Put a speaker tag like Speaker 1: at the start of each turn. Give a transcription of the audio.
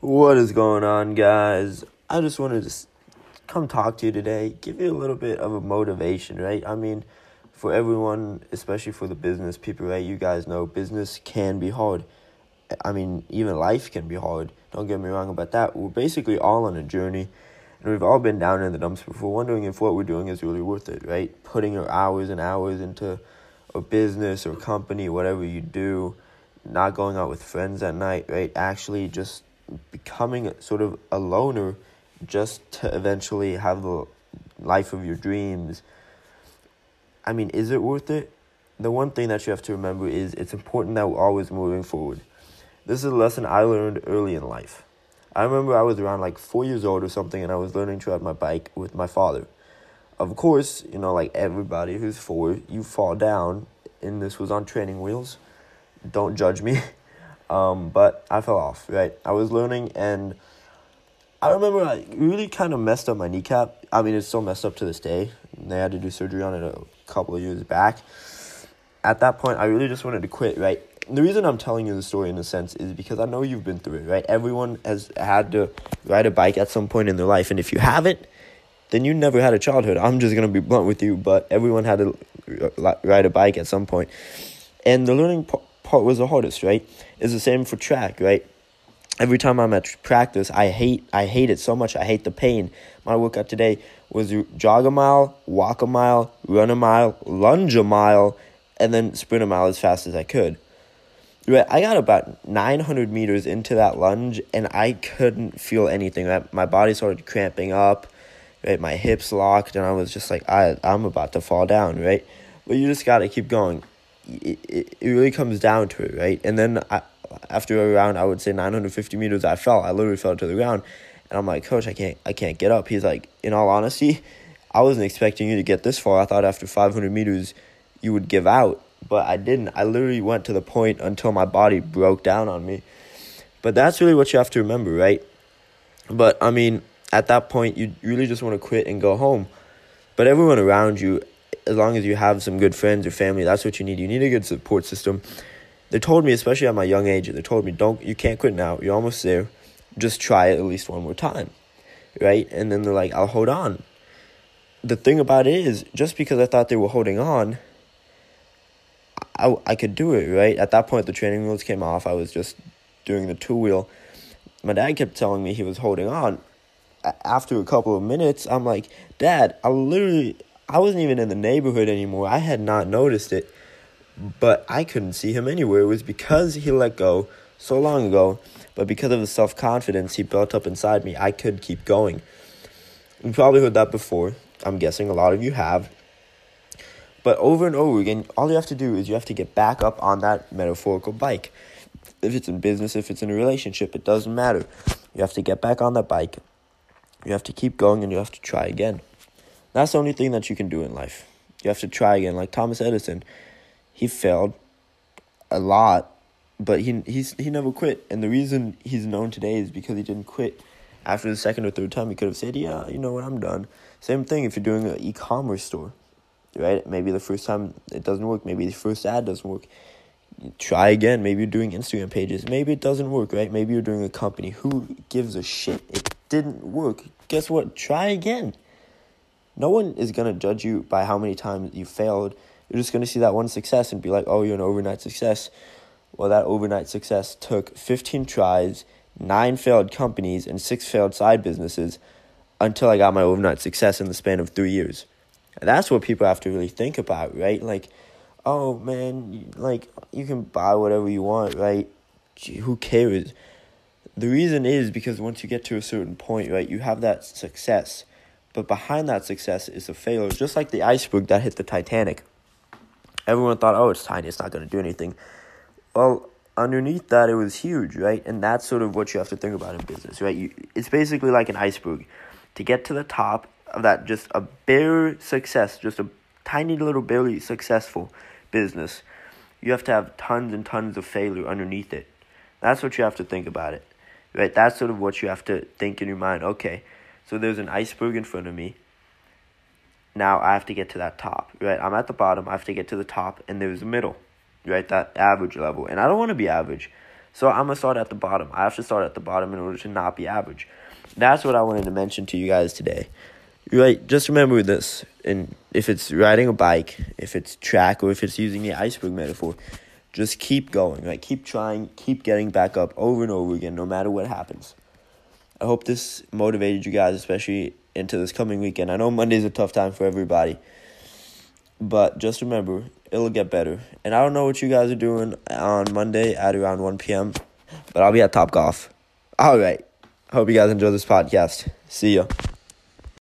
Speaker 1: What is going on, guys? I just wanted to come talk to you today, give you a little bit of a motivation, right? I mean, for everyone, especially for the business people, right? You guys know business can be hard. I mean, even life can be hard. Don't get me wrong about that. We're basically all on a journey, and we've all been down in the dumps before, wondering if what we're doing is really worth it, right? Putting our hours and hours into a business or company, whatever you do, not going out with friends at night, right? Actually, just becoming sort of a loner just to eventually have the life of your dreams. I mean, is it worth it? The one thing that you have to remember is it's important that we're always moving forward. This is a lesson I learned early in life. I remember I was around like four years old or something, and I was learning to ride my bike with my father. Of course, you know, like everybody who's four, you fall down, and this was on training wheels. Don't judge me. Um, but I fell off, right? I was learning, and I remember I really kind of messed up my kneecap. I mean, it's still messed up to this day. They had to do surgery on it a couple of years back. At that point, I really just wanted to quit, right? The reason I'm telling you the story in a sense is because I know you've been through it, right? Everyone has had to ride a bike at some point in their life, and if you haven't, then you never had a childhood. I'm just gonna be blunt with you, but everyone had to uh, ride a bike at some point, and the learning part was the hardest, right? It's the same for track, right? Every time I'm at practice, I hate I hate it so much. I hate the pain. My workout today was jog a mile, walk a mile, run a mile, lunge a mile, and then sprint a mile as fast as I could. Right, I got about 900 meters into that lunge, and I couldn't feel anything. Right? My body started cramping up, right? My hips locked, and I was just like, I, I'm about to fall down, right? But you just gotta keep going. It, it, really comes down to it, right? And then I, after around, I would say 950 meters, I fell. I literally fell to the ground, and I'm like, Coach, I can't, I can't get up. He's like, in all honesty, I wasn't expecting you to get this far. I thought after 500 meters, you would give out but I didn't. I literally went to the point until my body broke down on me. But that's really what you have to remember, right? But I mean, at that point, you really just want to quit and go home. But everyone around you, as long as you have some good friends or family, that's what you need. You need a good support system. They told me, especially at my young age, they told me, "Don't you can't quit now. You're almost there. Just try it at least one more time." Right? And then they're like, "I'll hold on." The thing about it is, just because I thought they were holding on, I, I could do it, right? At that point, the training wheels came off. I was just doing the two wheel. My dad kept telling me he was holding on. After a couple of minutes, I'm like, Dad, I literally, I wasn't even in the neighborhood anymore. I had not noticed it, but I couldn't see him anywhere. It was because he let go so long ago, but because of the self confidence he built up inside me, I could keep going. You probably heard that before. I'm guessing a lot of you have. But over and over again, all you have to do is you have to get back up on that metaphorical bike. If it's in business, if it's in a relationship, it doesn't matter. You have to get back on that bike. You have to keep going and you have to try again. That's the only thing that you can do in life. You have to try again. Like Thomas Edison, he failed a lot, but he he's he never quit. And the reason he's known today is because he didn't quit. After the second or third time, he could have said, "Yeah, you know what, I'm done." Same thing if you're doing an e-commerce store right? Maybe the first time it doesn't work. Maybe the first ad doesn't work. Try again. Maybe you're doing Instagram pages. Maybe it doesn't work, right? Maybe you're doing a company. Who gives a shit? It didn't work. Guess what? Try again. No one is going to judge you by how many times you failed. You're just going to see that one success and be like, oh, you're an overnight success. Well, that overnight success took 15 tries, nine failed companies, and six failed side businesses until I got my overnight success in the span of three years. And that's what people have to really think about, right? Like, oh man, like you can buy whatever you want, right? Gee, who cares? The reason is because once you get to a certain point, right, you have that success. But behind that success is a failure, just like the iceberg that hit the Titanic. Everyone thought, oh, it's tiny, it's not going to do anything. Well, underneath that, it was huge, right? And that's sort of what you have to think about in business, right? You, it's basically like an iceberg. To get to the top, of that just a bare success, just a tiny little barely successful business, you have to have tons and tons of failure underneath it. That's what you have to think about it. Right? That's sort of what you have to think in your mind. Okay, so there's an iceberg in front of me. Now I have to get to that top. Right? I'm at the bottom, I have to get to the top, and there's the middle. Right? That average level. And I don't want to be average. So I'm gonna start at the bottom. I have to start at the bottom in order to not be average. That's what I wanted to mention to you guys today. Right, just remember this. And if it's riding a bike, if it's track, or if it's using the iceberg metaphor, just keep going. Right, keep trying, keep getting back up over and over again, no matter what happens. I hope this motivated you guys, especially into this coming weekend. I know Monday's a tough time for everybody, but just remember, it'll get better. And I don't know what you guys are doing on Monday at around 1 p.m., but I'll be at Top Golf. All right. Hope you guys enjoy this podcast. See ya.